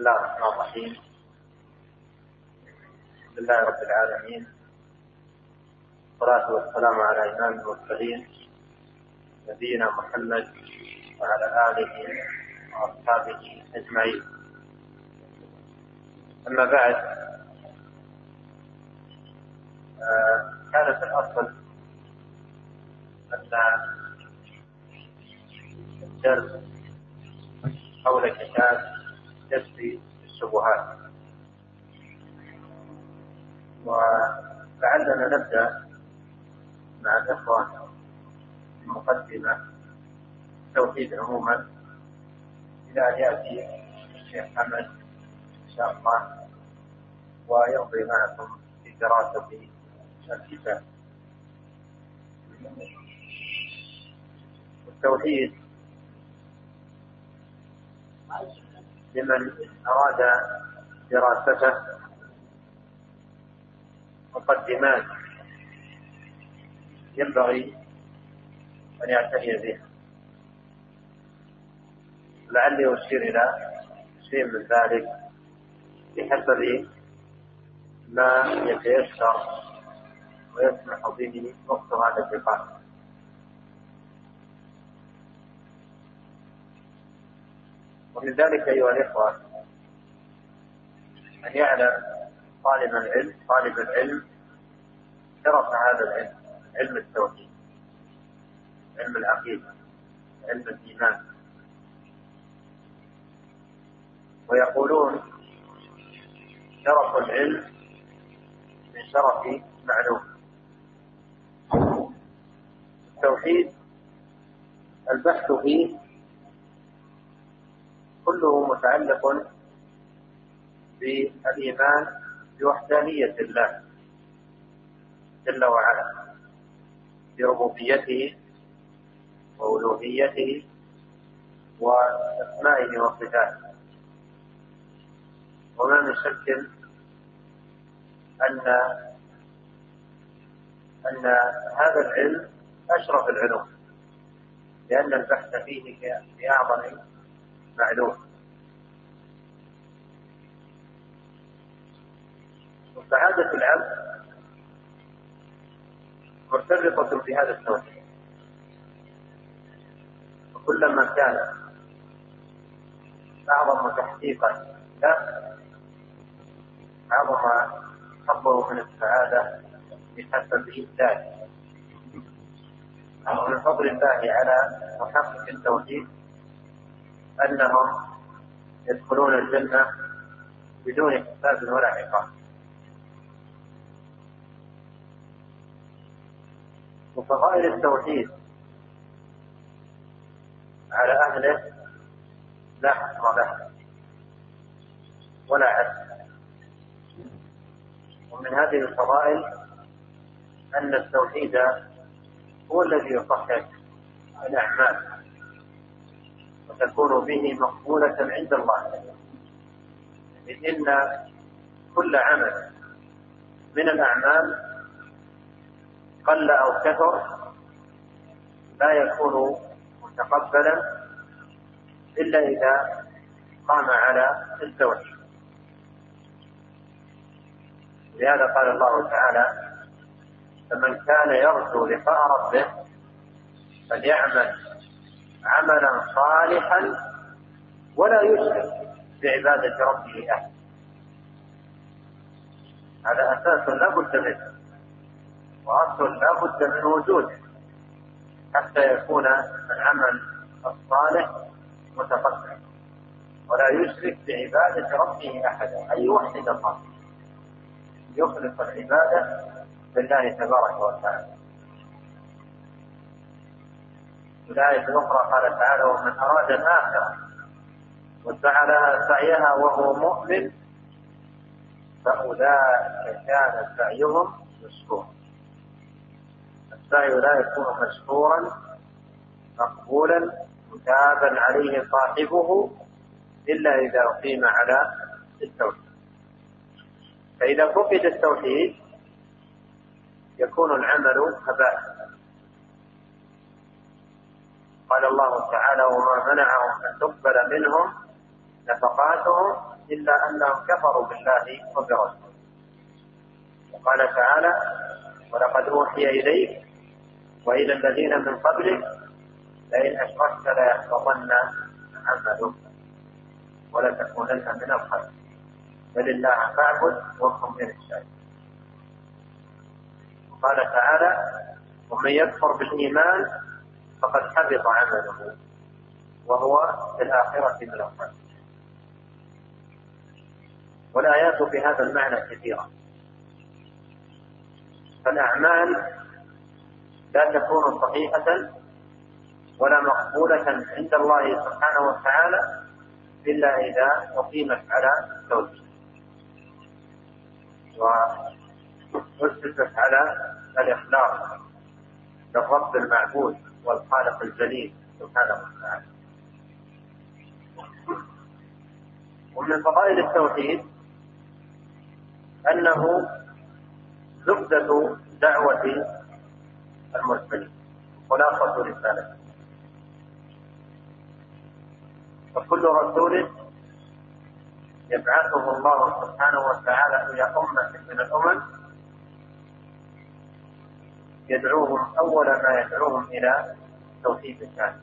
الله الرحمن الرحيم. الحمد لله رب العالمين. والصلاة والسلام على إمام المرسلين نبينا محمد وعلى آله وأصحابه أجمعين. أما بعد آه، كانت الأصل أن الدرس حول كتاب كشف الشبهات ولعلنا نبدأ مع الإخوة المقدمة التوحيد عموما. إلى أن يأتي الشيخ حمد إن شاء الله ويمضي معكم في دراسة الكتاب. التوحيد. لمن أراد دراسته مقدمات ينبغي أن يعتني بها. لعلي أشير إلى شيء من ذلك بحسب ما يتيسر ويسمح به وقت هذا اللقاء ومن ذلك أيها الإخوة أن يعلم طالب العلم طالب العلم شرف هذا العلم علم التوحيد علم العقيدة علم الإيمان. ويقولون شرف العلم من شرف معلوم. التوحيد البحث فيه كله متعلق بالإيمان بوحدانية الله جل وعلا بربوبيته وألوهيته وأسمائه وصفاته. وما من شك أن أن هذا العلم أشرف العلوم لأن البحث فيه في أعظم معلوم. وسعادة العبد مرتبطة بهذا التوحيد وكلما كان أعظم تحقيقا له أعظم حظه من السعادة بحسب ذلك ومن فضل الله على محقق التوحيد أنهم يدخلون الجنة بدون حساب ولا عقاب. وفضائل التوحيد على أهله لا حصر له ولا عد ومن هذه الفضائل أن التوحيد هو الذي يصحح الأعمال. وتكون به مقبولة عند الله. إن كل عمل من الأعمال قل أو كثر لا يكون متقبلا إلا إذا قام على التوحيد لهذا قال الله تعالى فمن كان يرجو لقاء ربه فليعمل عملا صالحا ولا يشرك بعبادة ربه أحد. هذا أساس لا بد منه وأصل لا بد من وجوده حتى يكون العمل الصالح متقدم. ولا يشرك بعبادة ربه أحدا أي وحد الله يخلص العبادة لله تبارك وتعالى في الآية الأخرى قال تعالى ومن أراد الآخرة وسعى لها سعيها وهو مؤمن فأولئك كان سعيهم مشكورا. السعي لا يكون مشكورا مقبولا متابا عليه صاحبه إلا إذا أقيم على التوحيد. فإذا فقد التوحيد يكون العمل هباء. قال الله تعالى وما منعهم أن تقبل منهم نفقاتهم إلا أنهم كفروا بالله وبرسوله. وقال تعالى ولقد أوحي إليك وإلى الذين من قبلك لئن أشركت ليحبطن عملك ولتكونن من الخاسرين. بل الله فاعبد وكن من الشاكرين. وقال تعالى ومن يكفر بالإيمان فقد حبط عمله وهو في الآخرة من الخاسرين والآيات في هذا المعنى كثيرة. فالأعمال لا تكون صحيحة ولا مقبولة عند الله سبحانه وتعالى إلا إذا أقيمت على التوحيد وأسست على الإخلاص للرب المعبود. والخالق الجليل. سبحانه وتعالى. ومن فضائل التوحيد أنه زبدة دعوة المرسلين خلاصة رسالته فكل رسول يبعثه الله سبحانه وتعالى إلى أمة من الأمم يدعوهم أول ما يدعوهم إلى توحيد الله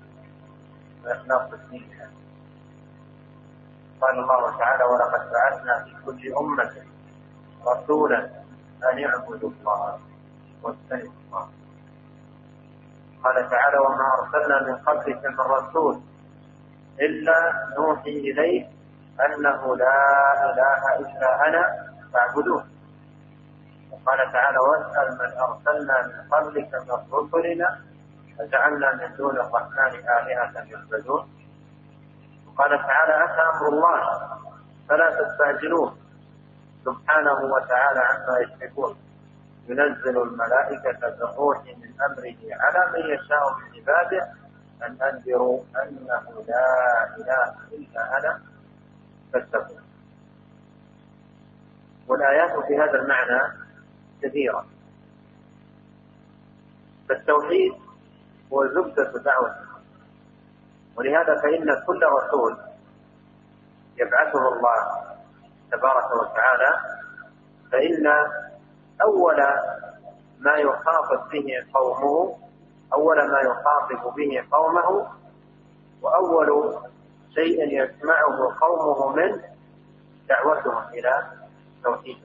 وإخلاص الدين قال الله تعالى ولقد بعثنا في كل أمة رسولا أن يعبدوا الله واجتنبوا الله. قال تعالى وما أرسلنا من قبلك من رسول إلا نوحي إليه أنه لا إله إلا أنا فاعبدوه. وقال تعالى واسأل من أرسلنا من قبلك من رسلنا فجعلنا من دون الرحمن آلهة يعبدون وقال تعالى أتى أمر الله فلا تستعجلوه. سبحانه وتعالى عما يشركون. ينزل الملائكة بالروح من أمره على من يشاء من عباده أن أنذروا أنه لا إله إلا أنا فاتقون والآيات في هذا المعنى كثيرة فالتوحيد هو زبدة دعوة. ولهذا فإن كل رسول يبعثه الله تبارك وتعالى فإن أول ما يخاطب به قومه أول ما يخاطب به قومه وأول شيء يسمعه قومه منه دعوتهم إلى توحيد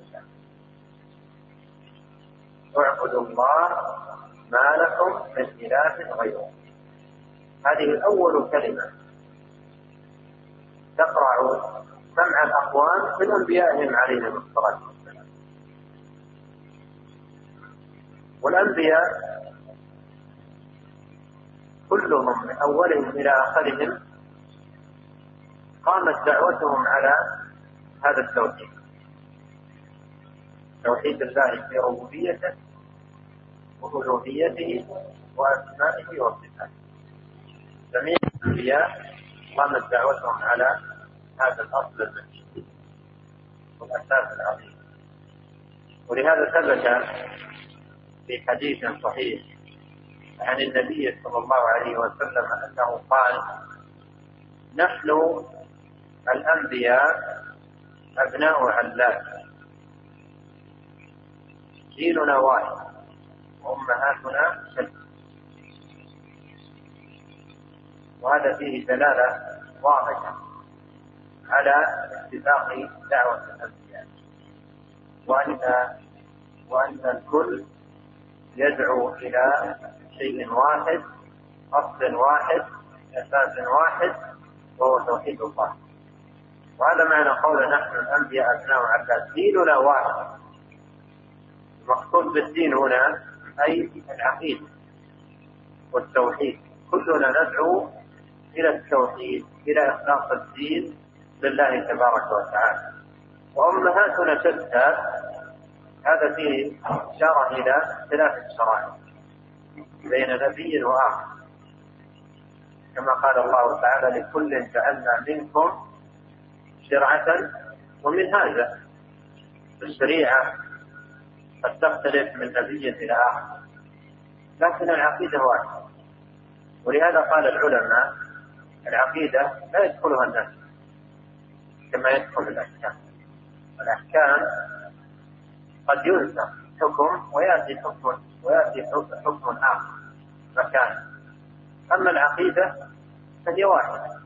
اعبدوا الله ما لكم من إله غيره. هذه أول كلمة. تقرع سمع الأقوام من أنبيائهم عليهم الصلاة والسلام. والأنبياء كلهم من أولهم إلى آخرهم قامت دعوتهم على هذا التوحيد. توحيد الله في ربوبيته وألوهيته وأسمائه وصفاته. جميع الأنبياء قامت دعوتهم على هذا الأصل المتين والأساس العظيم. ولهذا ثبت في حديث صحيح عن النبي صلى الله عليه وسلم أنه قال نحن الأنبياء أبناء علات جيلنا واحد. وأمهاتنا شتى وهذا فيه دلالة واضحة على اتفاق دعوة الأنبياء. وأن وأن الكل يدعو إلى شيء واحد أصل واحد أساس واحد وهو توحيد الله. وهذا معنى قول نحن الأنبياء أبناء عباس ديننا واحد. المقصود بالدين هنا أي العقيدة والتوحيد. كلنا ندعو إلى التوحيد إلى إخلاص الدين لله تبارك وتعالى. وأمهاتنا شتى هذا فيه إشارة إلى اختلاف الشرائع بين نبي وآخر. كما قال الله تعالى لكل جعلنا منكم شرعة ومنهاجا. الشريعة قد تختلف من نبي إلى آخر. لكن العقيدة واحدة ولهذا قال العلماء العقيدة لا يدخلها الناس كما يدخل الأحكام. الأحكام قد ينسخ حكم ويأتي حكم ويأتي حكم آخر مكانه أما العقيدة فهي واحدة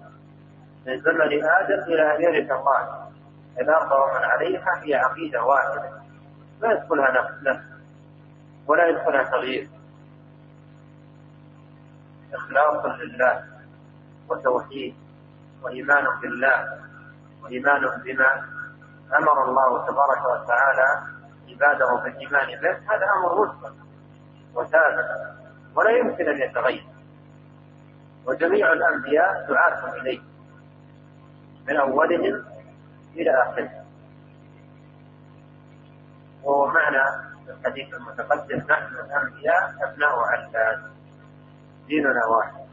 من زمن آدم إلى أن يرث الله. الأرض ومن عليها هي عقيدة واحدة. لا يدخلها نفس ولا يدخلها تغيير. إخلاص لله وتوحيد وإيمان بالله وإيمان بما أمر الله تبارك وتعالى عباده بالإيمان به هذا أمر مسلم وثابت ولا يمكن أن يتغير. وجميع الأنبياء دعاة إليه من أولهم إلى آخره. وهو معنى الحديث المتقدم نحن الأنبياء أبناء علاد ديننا واحد.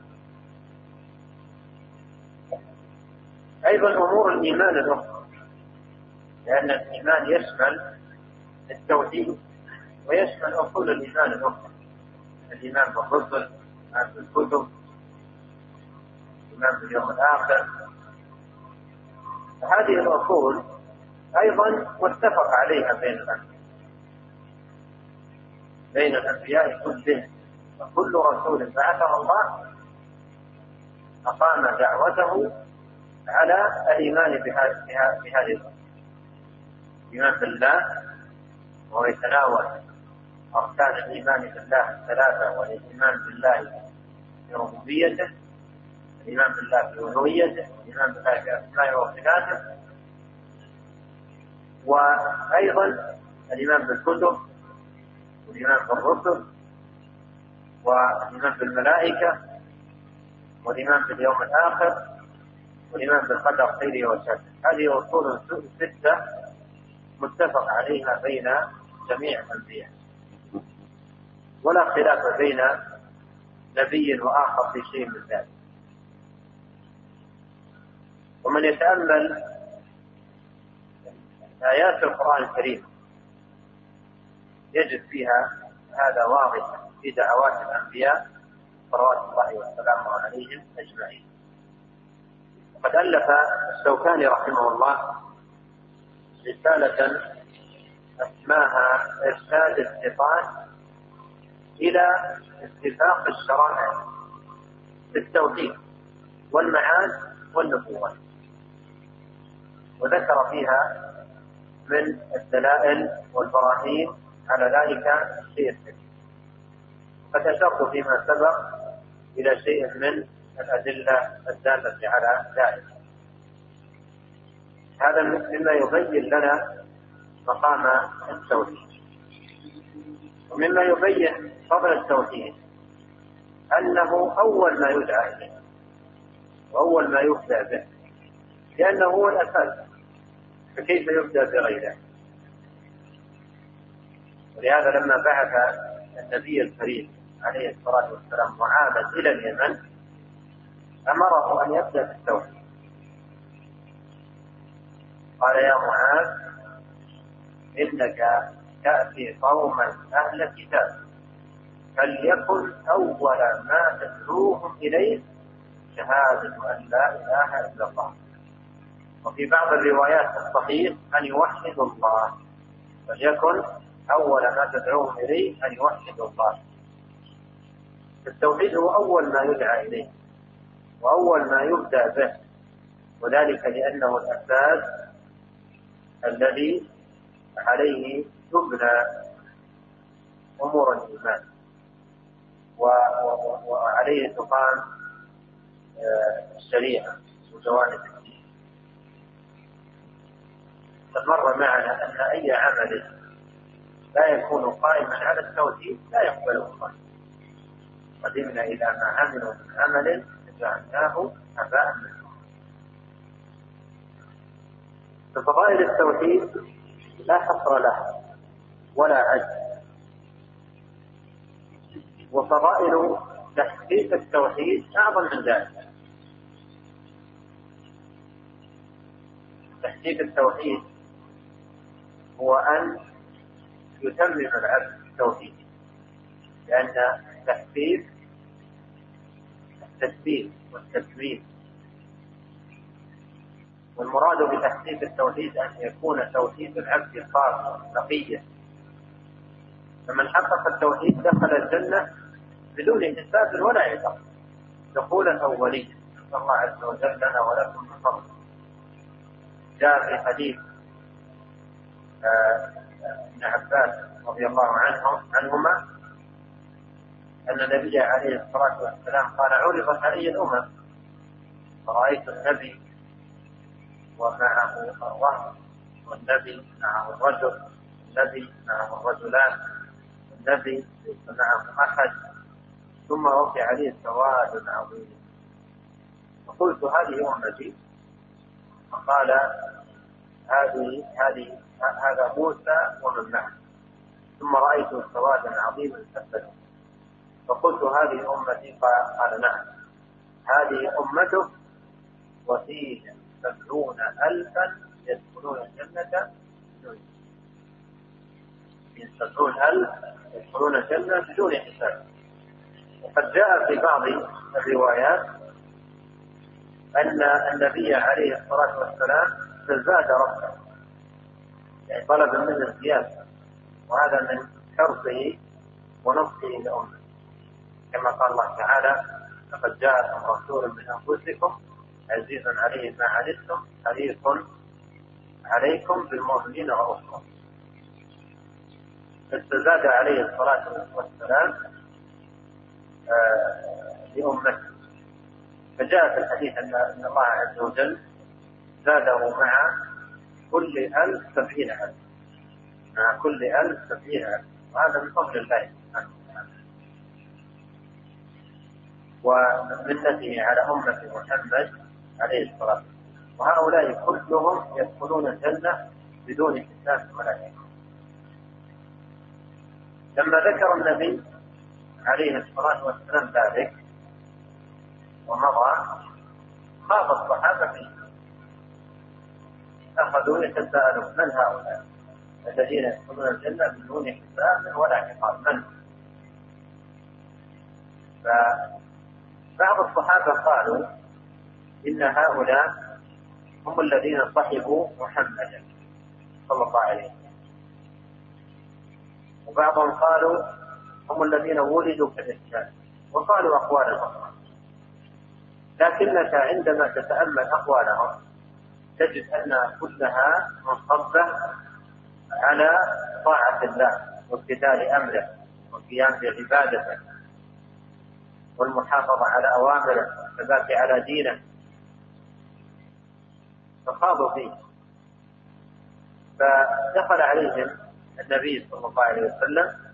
أيضا أمور الإيمان الأخرى لأن الإيمان يشمل التوحيد ويشمل أصول الإيمان الأخرى. الإيمان بالرسل الإيمان بالكتب الإيمان باليوم الآخر. هذه الأصول أيضا متفق عليها بين الأنبياء. بين الأنبياء كلهم. وكل رسول بعثه الله أقام دعوته على الإيمان بهذه الأمور الإيمان بالله وهو يتناول أركان الإيمان بالله الثلاثة والإيمان بالله بربوبيته الإيمان بالله بألوهيته الإيمان بالله بأسمائه وصفاته وأيضا الإيمان بالكتب والإيمان بالرسل والإيمان بالملائكة والإيمان باليوم الآخر والإيمان بالقدر خيره وشره. هذه أصول ستة متفق عليها بين جميع الأنبياء. ولا خلاف بين نبي وآخر في شيء من ذلك. ومن يتأمل آيات القرآن الكريم يجد فيها هذا واضحا في دعوات الأنبياء صلوات الله وسلامه عليهم أجمعين. وقد ألف الشوكاني رحمه الله رسالة أسماها إرشاد الشيطان إلى اتفاق الشرائع في التوحيد والمعاد والنبوة. وذكر فيها من الدلائل والبراهين على ذلك الكثير قد أشرت فيما سبق إلى شيء من الأدلة الدالة على ذلك. هذا مما يبين لنا مقام التوحيد. ومما يبين فضل التوحيد أنه أول ما يدعى إليه وأول ما يبدأ به لأنه هو الأساس. فكيف يبدأ بغيره؟ ولهذا لما بعث النبي الكريم عليه الصلاة والسلام معاذا إلى اليمن أمره أن يبدأ بالتوحيد. قال يا معاذ إنك تأتي قوما أهل كتاب فليكن أول ما تدعوهم إليه شهادة أن لا إله إلا الله. وفي بعض الروايات الصحيح أن يوحدوا الله فليكن أول ما تدعوهم إليه أن يوحدوا الله. التوحيد هو أول ما يدعى إليه وأول ما يبدأ به وذلك لأنه الأساس الذي عليه تبنى أمور الإيمان وعليه تقام آه، الشريعة وجوانب الدين. مر معنا أن أي عمل لا يكون قائما على التوحيد لا يقبله الله قدمنا إلى ما عملوا من عمل فجعلناه هباء منثورا ففضائل التوحيد لا حصر لها ولا عد وفضائل تحقيق التوحيد أعظم من ذلك. تحقيق التوحيد هو أن يتمم العبد التوحيد لأن التحقيق التثبيت والتكميل. والمراد بتحقيق التوحيد أن يكون توحيد العبد خاصا نقيا فمن حقق التوحيد دخل الجنة بدون حساب ولا عقاب. دخولا أوليا نسأل الله عز وجل لنا ولكم من فضله. جاء في حديث آه، ابن عباس رضي الله عنهم عنهما أن النبي عليه الصلاة والسلام قال عرضت علي الأمم فرأيت النبي ومعه الرهط والنبي معه الرجل النبي معه الرجلان النبي معه أحد ثم رفع عليه سواد عظيم. فقلت هذه أمتي فقال هذه هذه هذا موسى ومن معه. ثم رأيت سوادا عظيما كالسجن فقلت هذه أمتي قال نعم. هذه أمته وفيهم سبعون ألفا يدخلون الجنة. من سبعون ألف يدخلون الجنة بدون حساب. وقد جاء في بعض الروايات أن النبي عليه الصلاة والسلام تزاد ربه. يعني طلب منه الزيادة. وهذا من حرصه ونصحه لأمه كما قال الله تعالى لقد جاءكم رسول من أنفسكم عزيز عليه ما عنتم حريص عليكم بالمؤمنين رؤوف. فاستزاد عليه الصلاة والسلام آه، لأمته. فجاء في الحديث أن الله عز وجل زاده مع كل ألف سبعين ألف مع كل ألف سبعين ألف وهذا من فضل الله ومنته على أمة محمد عليه الصلاة والسلام. وهؤلاء كلهم يدخلون الجنة بدون حساب ولا لما ذكر النبي عليه الصلاة والسلام ذلك ومضى خاف الصحابة فيه أخذوا يتساءلون من هؤلاء؟ الذين يدخلون الجنة بدون حساب ولا عقاب من؟ فبعض الصحابة قالوا إن هؤلاء هم الذين صحبوا محمدا صلى الله عليه وسلم. وبعضهم قالوا هم الذين ولدوا في الإسلام وقالوا أقوالا أخرى لكنك عندما تتأمل أقوالهم تجد أن كلها منصبة على طاعة الله وامتثال أمره والقيام بعبادته والمحافظة على أوامره والثبات على دينه. فخاضوا فيه. فدخل عليهم النبي صلى الله عليه وسلم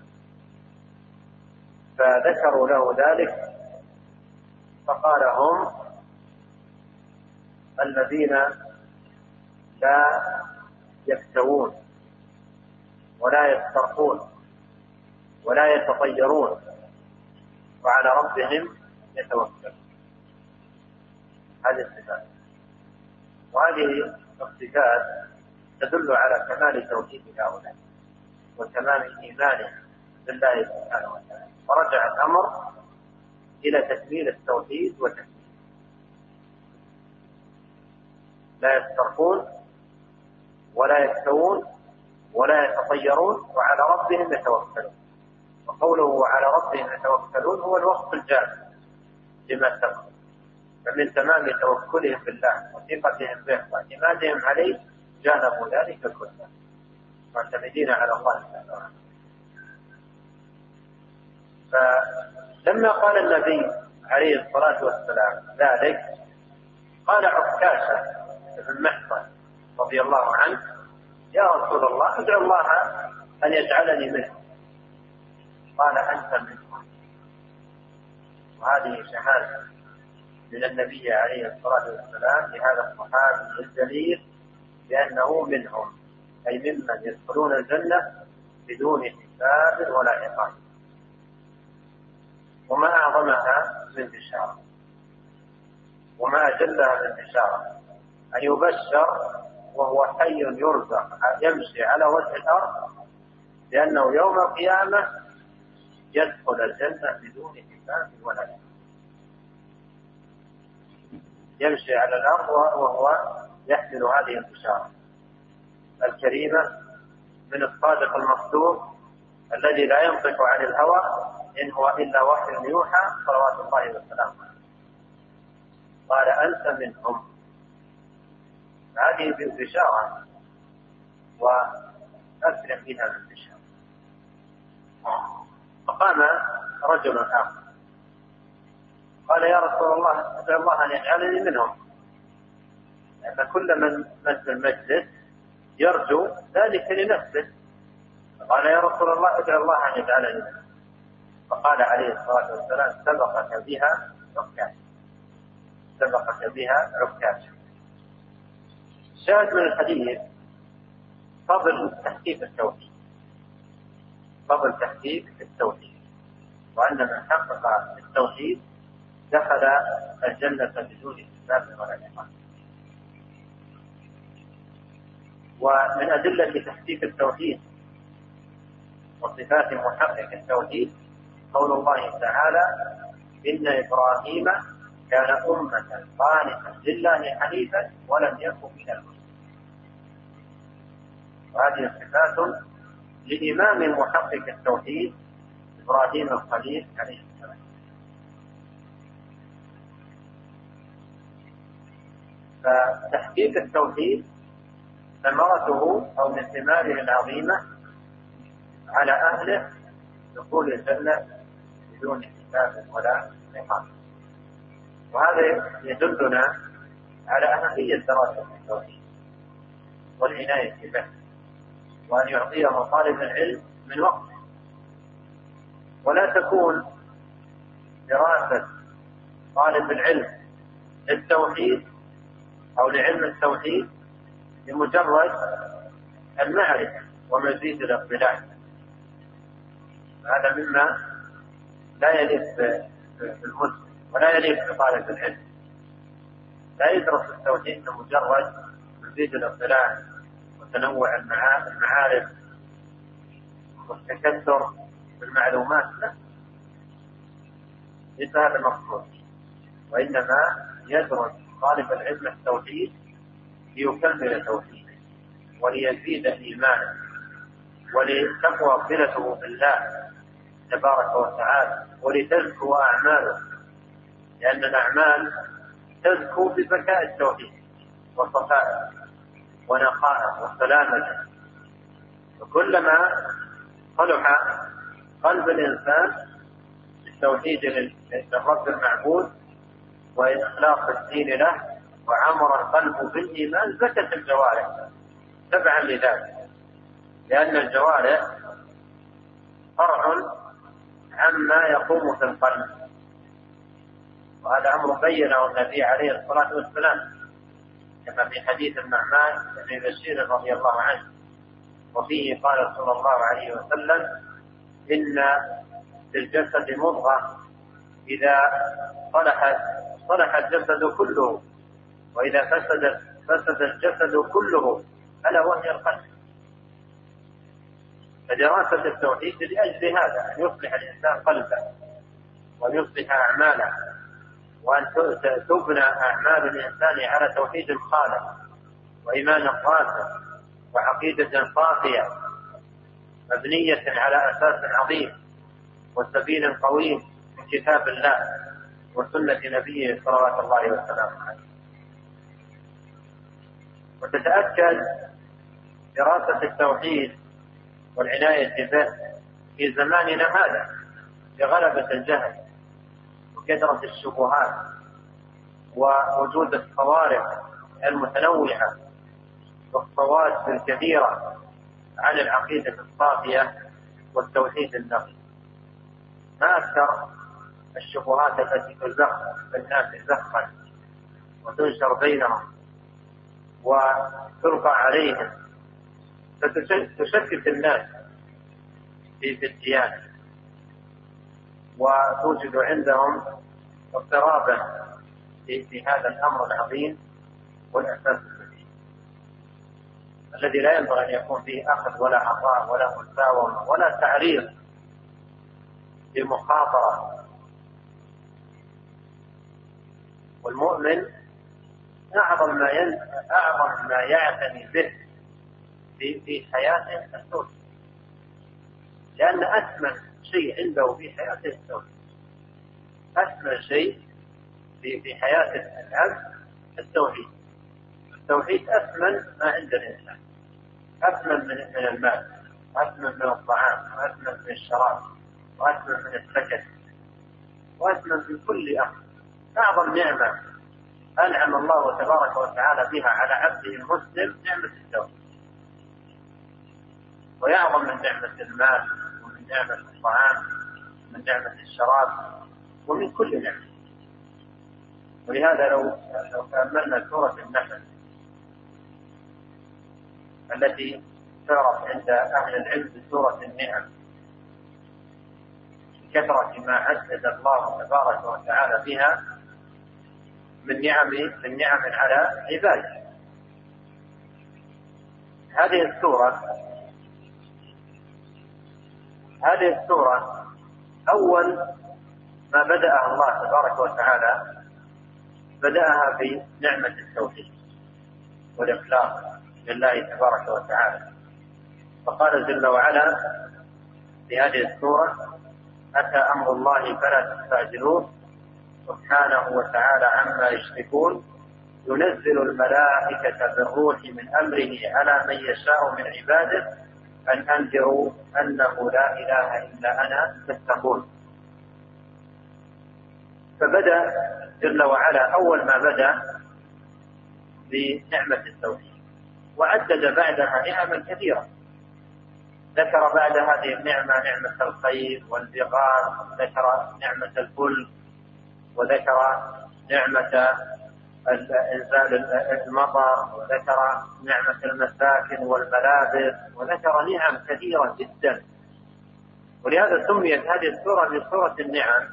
فذكروا له ذلك. فقال هم الذين لا يكتوون ولا يسترقون ولا يتطيرون وعلى ربهم يتوكلون هذه الصفات. وهذه الصفات تدل على كمال توحيد هؤلاء وتمام ايمانهم بالله سبحانه وتعالى. ورجع الأمر إلى تكميل التوحيد وتكميل لا يسترقون ولا يكتوون ولا يتطيرون وعلى ربهم يتوكلون. وقوله وعلى ربهم يتوكلون هو الوصف الجامع لما سبق فمن تمام توكلهم بالله وثقتهم به واعتمادهم عليه جانبوا ذلك كله. معتمدين على الله تعالى فلما قال النبي عليه الصلاة والسلام ذلك قال عكاشة بن محصن رضي الله عنه يا رسول الله ادعو الله أن يجعلني منه. قال أنت منهم وهذه شهادة من النبي عليه الصلاة والسلام لهذا الصحابي الجليل بأنه منهم أي ممن يدخلون الجنة بدون حساب ولا عقاب. وما أعظمها من بشارة. وما أجلها من بشارة. أن يبشر وهو حي يرزق يمشي على وجه الأرض لأنه يوم القيامة يدخل الجنة بدون حساب ولا يمشي على الأرض وهو يحمل هذه البشارة الكريمة من الصادق المصدوق الذي لا ينطق عن الهوى إن هو إلا وحي يوحى صلوات الله وسلامه قال أنت منهم. هذه بشارة وأسلم بها من بشارة فقام رجل آخر. قال يا رسول الله ادعو الله أن يجعلني منهم. لأن كل من مس المجلس يرجو ذلك لنفسه. قال يا رسول الله ادعو الله أن يجعلني منهم. فقال عليه الصلاة والسلام سبقك بها عكاش سبقك بها عكاش شاهد من الحديث فضل تحقيق التوحيد. فضل تحقيق التوحيد. وأن من حقق التوحيد دخل الجنة بدون حساب ولا عقاب ومن أدلة تحقيق التوحيد وصفات محقق التوحيد قول الله تعالى إن إبراهيم كان أمة قانتا لله حنيفا ولم يكن من المشركين. وهذه صفات لإمام محقق التوحيد إبراهيم الخليل عليه السلام. فتحقيق التوحيد ثمرته أو من ثماره العظيمة على أهله دخول الجنة بدون حساب ولا عقاب وهذا يدلنا على أهمية دراسة التوحيد والعناية به وأن يعطيه طالب العلم من وقته. ولا تكون دراسة طالب العلم للتوحيد أو لعلم التوحيد لمجرد المعرفة ومزيد الاطلاع هذا مما لا يليق بالمسلم. ولا يليق بطالب العلم. لا يدرس التوحيد لمجرد مزيد الاطلاع وتنوع المعارف والتكثر بالمعلومات. لا. ليس هذا المقصود وإنما يدرس طالب العلم التوحيد ليكمل توحيده وليزيد إيمانه ولتقوى صلته بالله تبارك وتعالى ولتزكو أعماله. لأن الأعمال تزكو بذكاء التوحيد وصفائه ونقائه وسلامته وكلما صلح قلب الإنسان بالتوحيد للرب المعبود وإخلاص الدين له وعمر القلب بالإيمان زكت الجوارح تبعا لذلك. لأن الجوارح فرع عما يقوم في القلب. وهذا أمر بينه النبي عليه الصلاة والسلام كما في حديث النعمان بن بشير رضي الله عنه وفيه قال صلى الله عليه وسلم إن في الجسد مضغة إذا صلحت صلح الجسد كله وإذا فسد فسد الجسد كله ألا وهي القلب فدراسة التوحيد لأجل هذا أن يصلح الإنسان قلبه وأن يصلح أعماله. وأن تبنى أعمال الإنسان على توحيد الخالق وإيمان راسخ وعقيدة صافية مبنية على أساس عظيم وسبيل قويم من كتاب الله وسنة نبيه صلوات الله وسلامه عليه. وتتأكد دراسة التوحيد والعناية به في زماننا هذا بغلبة الجهل وكثرة الشبهات ووجود الصوارف المتنوعة والصوارف الكثيرة عن العقيدة الصافية والتوحيد النقي. ما أكثر الشبهات التي تزخ بالناس زخا وتنشر بينهم وتلقى عليهم فتشكك الناس في الديانة وتوجد عندهم اضطرابا في هذا الأمر العظيم الجديد الذي لا ينبغي أن يكون فيه أخذ ولا عطاء ولا مساومة ولا تعريض بمخاطره والمؤمن أعظم ما ين... أعظم ما يعتني به في في حياته التوحيد لأن أثمن شيء عنده في حياته التوحيد. أثمن شيء في في حياة العبد التوحيد. التوحيد أثمن ما عند الإنسان. أثمن من من المال. وأثمن من الطعام. وأثمن من الشراب. وأثمن من السكن. وأثمن من كل أمر. أعظم نعمة أنعم الله تبارك وتعالى بها على عبده المسلم نعمة التوحيد. ويعظم من نعمة المال. نعمة الطعام ومن نعمة الشراب ومن كل نعمة ولهذا لو لو تأملنا سورة النحل التي تعرف عند أهل العلم بسورة النعم بكثرة ما عدد الله تبارك وتعالى بها من نعم من نعم على عباده. هذه السورة هذه السورة أول ما بدأها الله تبارك وتعالى بدأها بنعمة التوحيد والإخلاص لله تبارك وتعالى. فقال جل وعلا في هذه السورة أتى أمر الله فلا تستعجلوه سبحانه وتعالى عما يشركون. ينزل الملائكة بالروح من أمره على من يشاء من عباده أن أنذروا أنه لا إله إلا أنا تتقون. فبدأ جل وعلا أول ما بدأ بنعمة التوحيد. وعدد بعدها نعما كثيرة. ذكر بعد هذه النعمة نعمة الخير والبغاث ذكر نعمة الفلك وذكر نعمة إنزال المطر وذكر نعمة المساكن والملابس وذكر نعم كثيرة جدا. ولهذا سميت هذه السورة بسورة النعم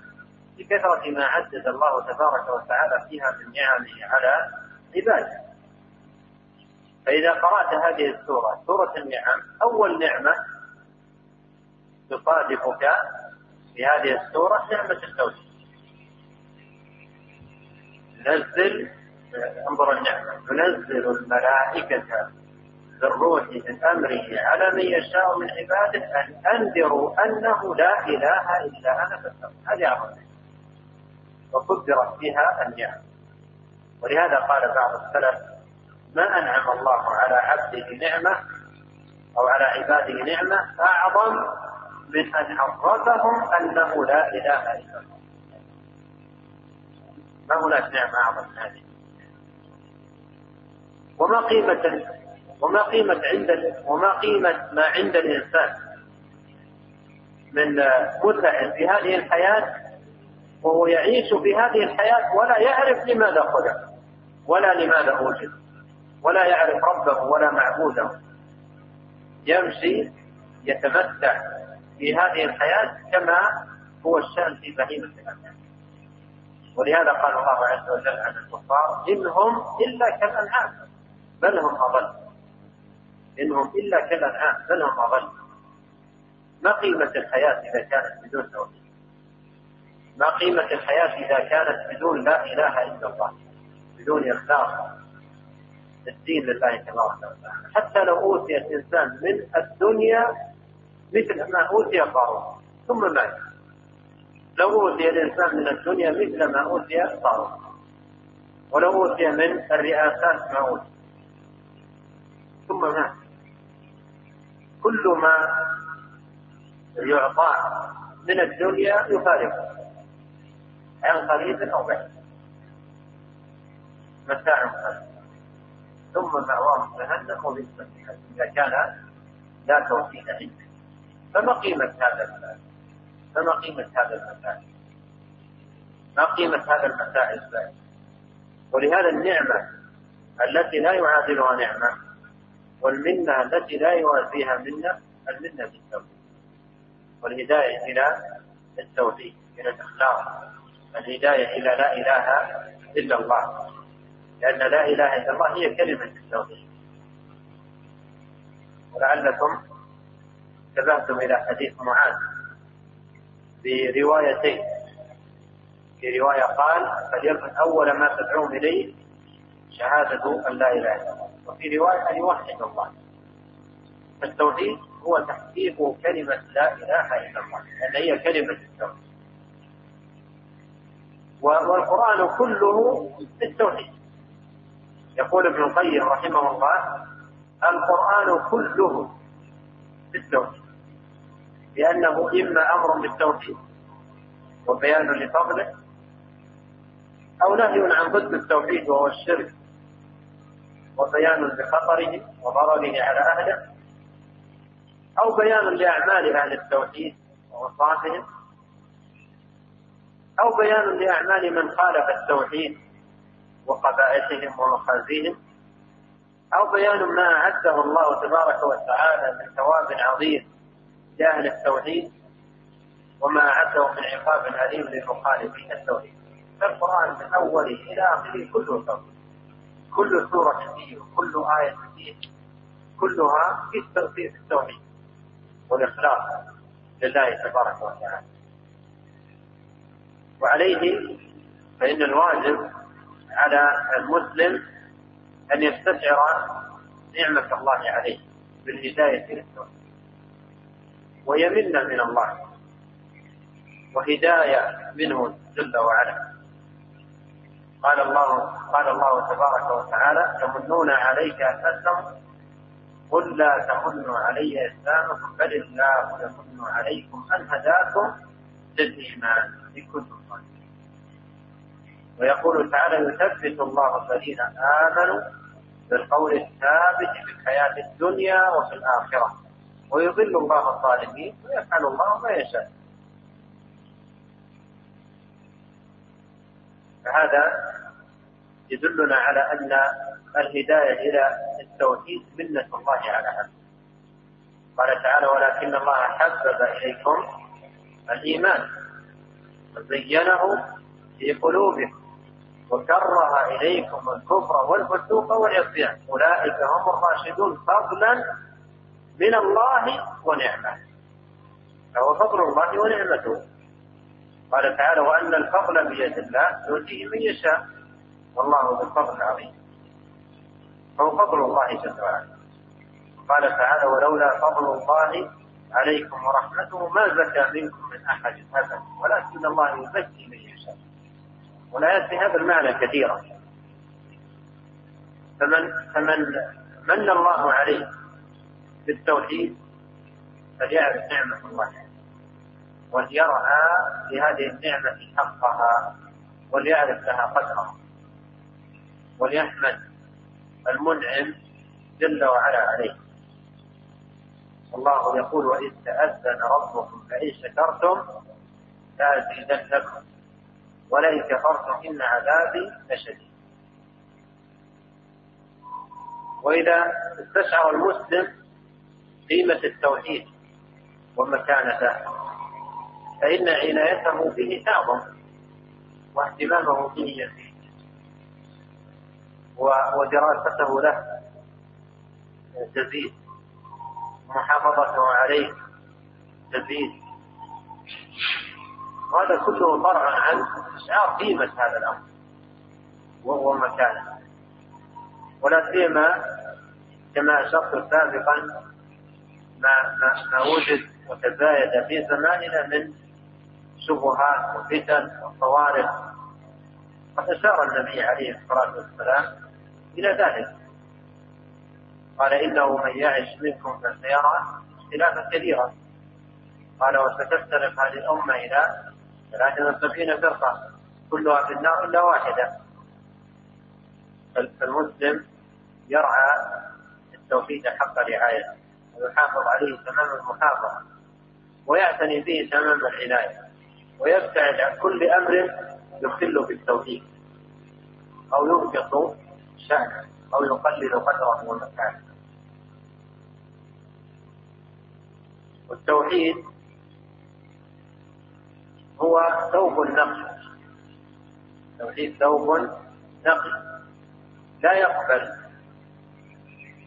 لكثرة ما عدد الله تبارك وتعالى فيها من نعمه على عباده. فإذا قرأت هذه السورة سورة النعم أول نعمة تصادفك في هذه السورة نعمة التوحيد. نزل انظر النعمة ينزل الملائكة بالروح من أمره على من يشاء من عباده أن أنذروا أنه لا إله إلا أنا فاتقون. هذه أعظم وقدرت فيها النعم ولهذا قال بعض السلف ما أنعم الله على عبده نعمة أو على عباده نعمة أعظم من أن عرفهم أنه لا إله إلا الله. ما هناك نعمة أعظم هذه؟ وما قيمة وما قيمة عند وما قيمة ما عند الإنسان من متع في هذه الحياة وهو يعيش في هذه الحياة ولا يعرف لماذا خلق ولا لماذا وجد ولا يعرف ربه ولا معبوده. يمشي يتمتع في هذه الحياة كما هو الشأن في بهيمة الأنعام ولهذا قال الله عز وجل عن الكفار إنهم إلا كالأنعام. بل هم أضل. إنهم إلا كالأنعام بل هم أضل. ما قيمة الحياة إذا كانت بدون توحيد؟ ما قيمة الحياة إذا كانت بدون لا إله إلا الله بدون إخلاص الدين لله تبارك وتعالى. حتى لو أوتي الإنسان من الدنيا مثل ما أوتي قارون ثم مات. لو أوتي الإنسان من الدنيا مثل ما أوتي قارون ولو أوتي من الرئاسات ما أوتي. ثم مات كل ما يعطاه من الدنيا يفارقه عن قريب أو بعيد متاع قليل ثم مأواه جهنم وبئس إذا كان لا توحيد عنده فما قيمة هذا المال؟ فما قيمة هذا المتاع؟ ما قيمة هذا المتاع الزائد؟ ولهذا النعمة التي لا يعادلها نعمة والمنة التي لا يوازيها منة المنة بالتوحيد. والهداية إلى التوحيد إلى الإخلاص. الهداية إلى لا إله إلا الله. لأن لا إله إلا الله هي كلمة التوحيد. ولعلكم انتبهتم إلى حديث معاذ بروايتين في رواية قال فليكن أول ما تدعون إليه شهادة أن لا إله إلا الله. وفي رواية أن يوحد الله. فالتوحيد هو تحقيق كلمة لا إله إلا الله. لأن هي كلمة التوحيد. والقرآن كله التوحيد. يقول ابن القيم رحمه الله القرآن كله بالتوحيد لأنه إما أمر بالتوحيد وبيان لفضله أو نهي عن ضد التوحيد وهو الشرك. وبيان لخطره وضرره على أهله أو بيان لأعمال أهل التوحيد ووصافهم أو بيان لأعمال من خالف التوحيد وقبائحهم ومخازيهم أو بيان ما أعده الله تبارك وتعالى من ثواب عظيم لأهل التوحيد وما أعده من عقاب أليم للمخالفين التوحيد. فالقرآن من أوله إلى آخره كله توحيد. كل سورة فيه وكل آية فيه كلها في التوحيد. والإخلاص لله تبارك وتعالى. وعليه فإن الواجب على المسلم أن يستشعر نعمة الله عليه بالهداية للتوحيد وهي منة من الله وهداية منه جل وعلا. قال الله قال الله تبارك وتعالى يمنون عليك أسلموا قل لا تمنوا علي إسلامكم بل الله يمن عليكم أن هداكم للإيمان إن كنتم صادقين. ويقول تعالى يثبت الله الذين آمنوا بالقول الثابت في الحياة الدنيا وفي الآخرة ويضل الله الظالمين ويفعل الله ما يشاء. فهذا يدلنا على أن الهداية إلى التوحيد منة الله على عبده قال تعالى ولكن الله حبب إليكم الإيمان وزينه في قلوبكم وكره إليكم الكفر والفسوق والعصيان. أولئك هم الراشدون فضلا من الله ونعمة. فهو فضل الله ونعمته. قال تعالى وأن الفضل بيد الله يؤتيه من يشاء. والله ذو الفضل العظيم. فهو فضل الله جل وعلا. قال تعالى ولولا فضل الله عليكم ورحمته ما زكى منكم من أحد أبدا ولكن الله يزكي من يشاء. والآيات في هذا المعنى كثيرة. فمن فمن من الله عليه بالتوحيد فليعرف نعمة الله. وليرها لهذه النعمة حقها وليعرف لها قدرها وليحمد المنعم جل وعلا عليه. الله يقول وإذ تأذن ربكم لئن شكرتم لأزيدنكم ولئن كفرتم إن عذابي لشديد وإذا استشعر المسلم قيمة التوحيد ومكانته فإن عنايته به تعظم واهتمامه به يزيد ودراسته له تزيد محافظته عليه تزيد. وهذا كله فرع عن استشعار قيمة هذا الأمر وهو مكانه. ولا سيما كما أشرت سابقا ما ما وجد وتزايد في زماننا من شبهات وفتن وصوارف. قد أشار النبي عليه الصلاة والسلام إلى ذلك. قال إنه من يعش منكم فسيرى اختلافا كثيرا قال وستفترق هذه الأمة إلى ثلاثة وسبعين فرقة كلها في النار إلا واحدة. فالمسلم يرعى التوحيد حق رعايته ويحافظ عليه تمام المحافظة ويعتني به تمام العناية. ويبتعد عن كل أمر يخل بالتوحيد. أو ينقص شأنه أو يقلل قدره ومكانه. والتوحيد هو ثوب النقل. التوحيد ثوب نقي لا يقبل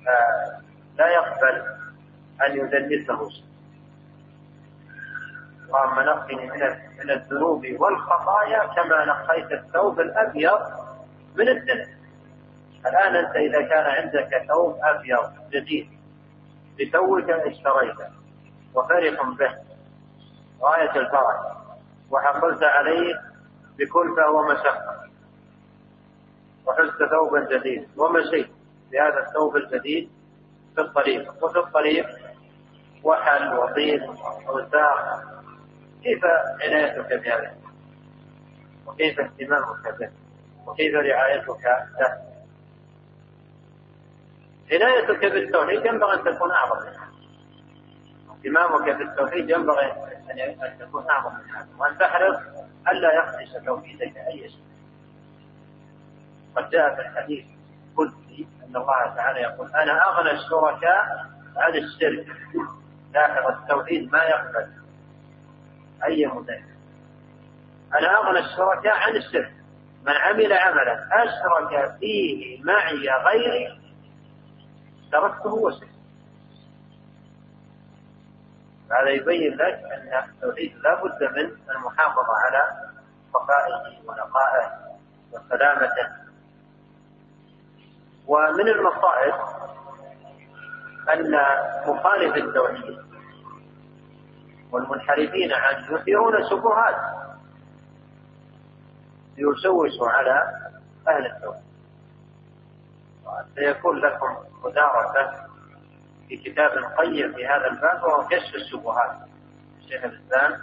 آه لا يقبل أن يدنسه اللهم نقني من من الذنوب والخطايا كما نقيت الثوب الأبيض من الدنس الآن أنت إذا كان عندك ثوب أبيض جديد لتوك اشتريته وفرح به. غاية الفرح. وحصلت عليه بكلفة ومشقة وحزت ثوبا جديدا. ومشيت بهذا الثوب الجديد في الطريق. وفي الطريق وحل وطين وساق كيف عنايتك بهذا؟ وكيف اهتمامك به؟ وكيف رعايتك له؟ عنايتك بالتوحيد ينبغي أن تكون أعظم من هذا. اهتمامك بالتوحيد ينبغي أن تكون أعظم من هذا. وأن تحرص ألا يخدش توحيدك أي شيء. قد جاء في الحديث القدسي أن الله تعالى يقول أنا أغنى الشركاء عن الشرك. لاحظ التوحيد ما يقبل. أي مدين أنا اغنى الشركاء عن الشرك من عمل عملا أشرك فيه معي غيري تركته وشرك هذا يبين لك أن التوحيد لا بد من المحافظة على صفائه ونقائه وسلامته. ومن المصائب أن مخالف التوحيد والمنحرفين عنه يثيرون شبهات ليشوشوا على أهل التوحيد سيكون لكم مدارسة في كتاب قيم في هذا الباب وهو كشف الشبهات الشيخ الإسلام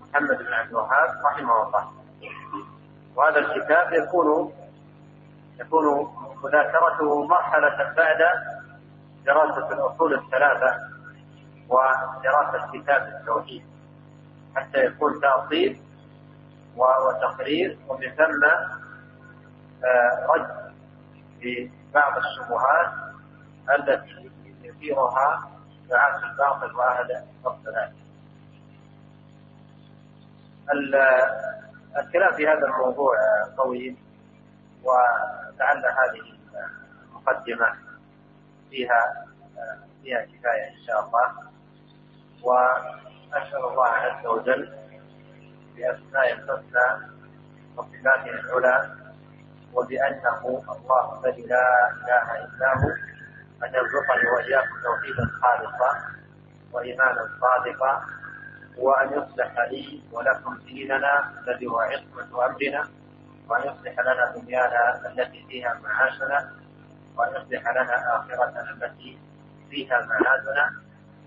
محمد بن عبد الوهاب رحمه الله. وهذا الكتاب يكون يكون مذاكرته مرحلة بعد دراسة الأصول الثلاثة. ودراسة كتاب التوحيد حتى يكون تأصيل وتقرير ومن ثم آه، رد لبعض الشبهات التي يثيرها دعاة الباطل وأهل الضلال. الكلام في هذا الموضوع طويل ولعل هذه المقدمة فيها فيها كفاية إن شاء الله وأسأل الله عز وجل بأسماء الحسنى وصفاته العلى وبأنه الله الذي لا إله إلا هو أن يرزقني وإياكم توحيدا خالصا وإيمانا صادقا وأن يصلح لي ولكم ديننا الذي هو عصمة أمرنا وأن يصلح لنا دنيانا التي فيها معاشنا وأن يصلح لنا آخرتنا التي فيها معادنا.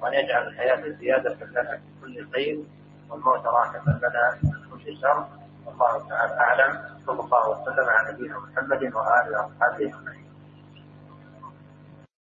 وأن يجعل الحياة زيادة لنا في كل خير والموت راحة لنا من كل شر. والله تعالى أعلم. صلى الله وسلم على نبينا محمد وآله وأصحابه أجمعين.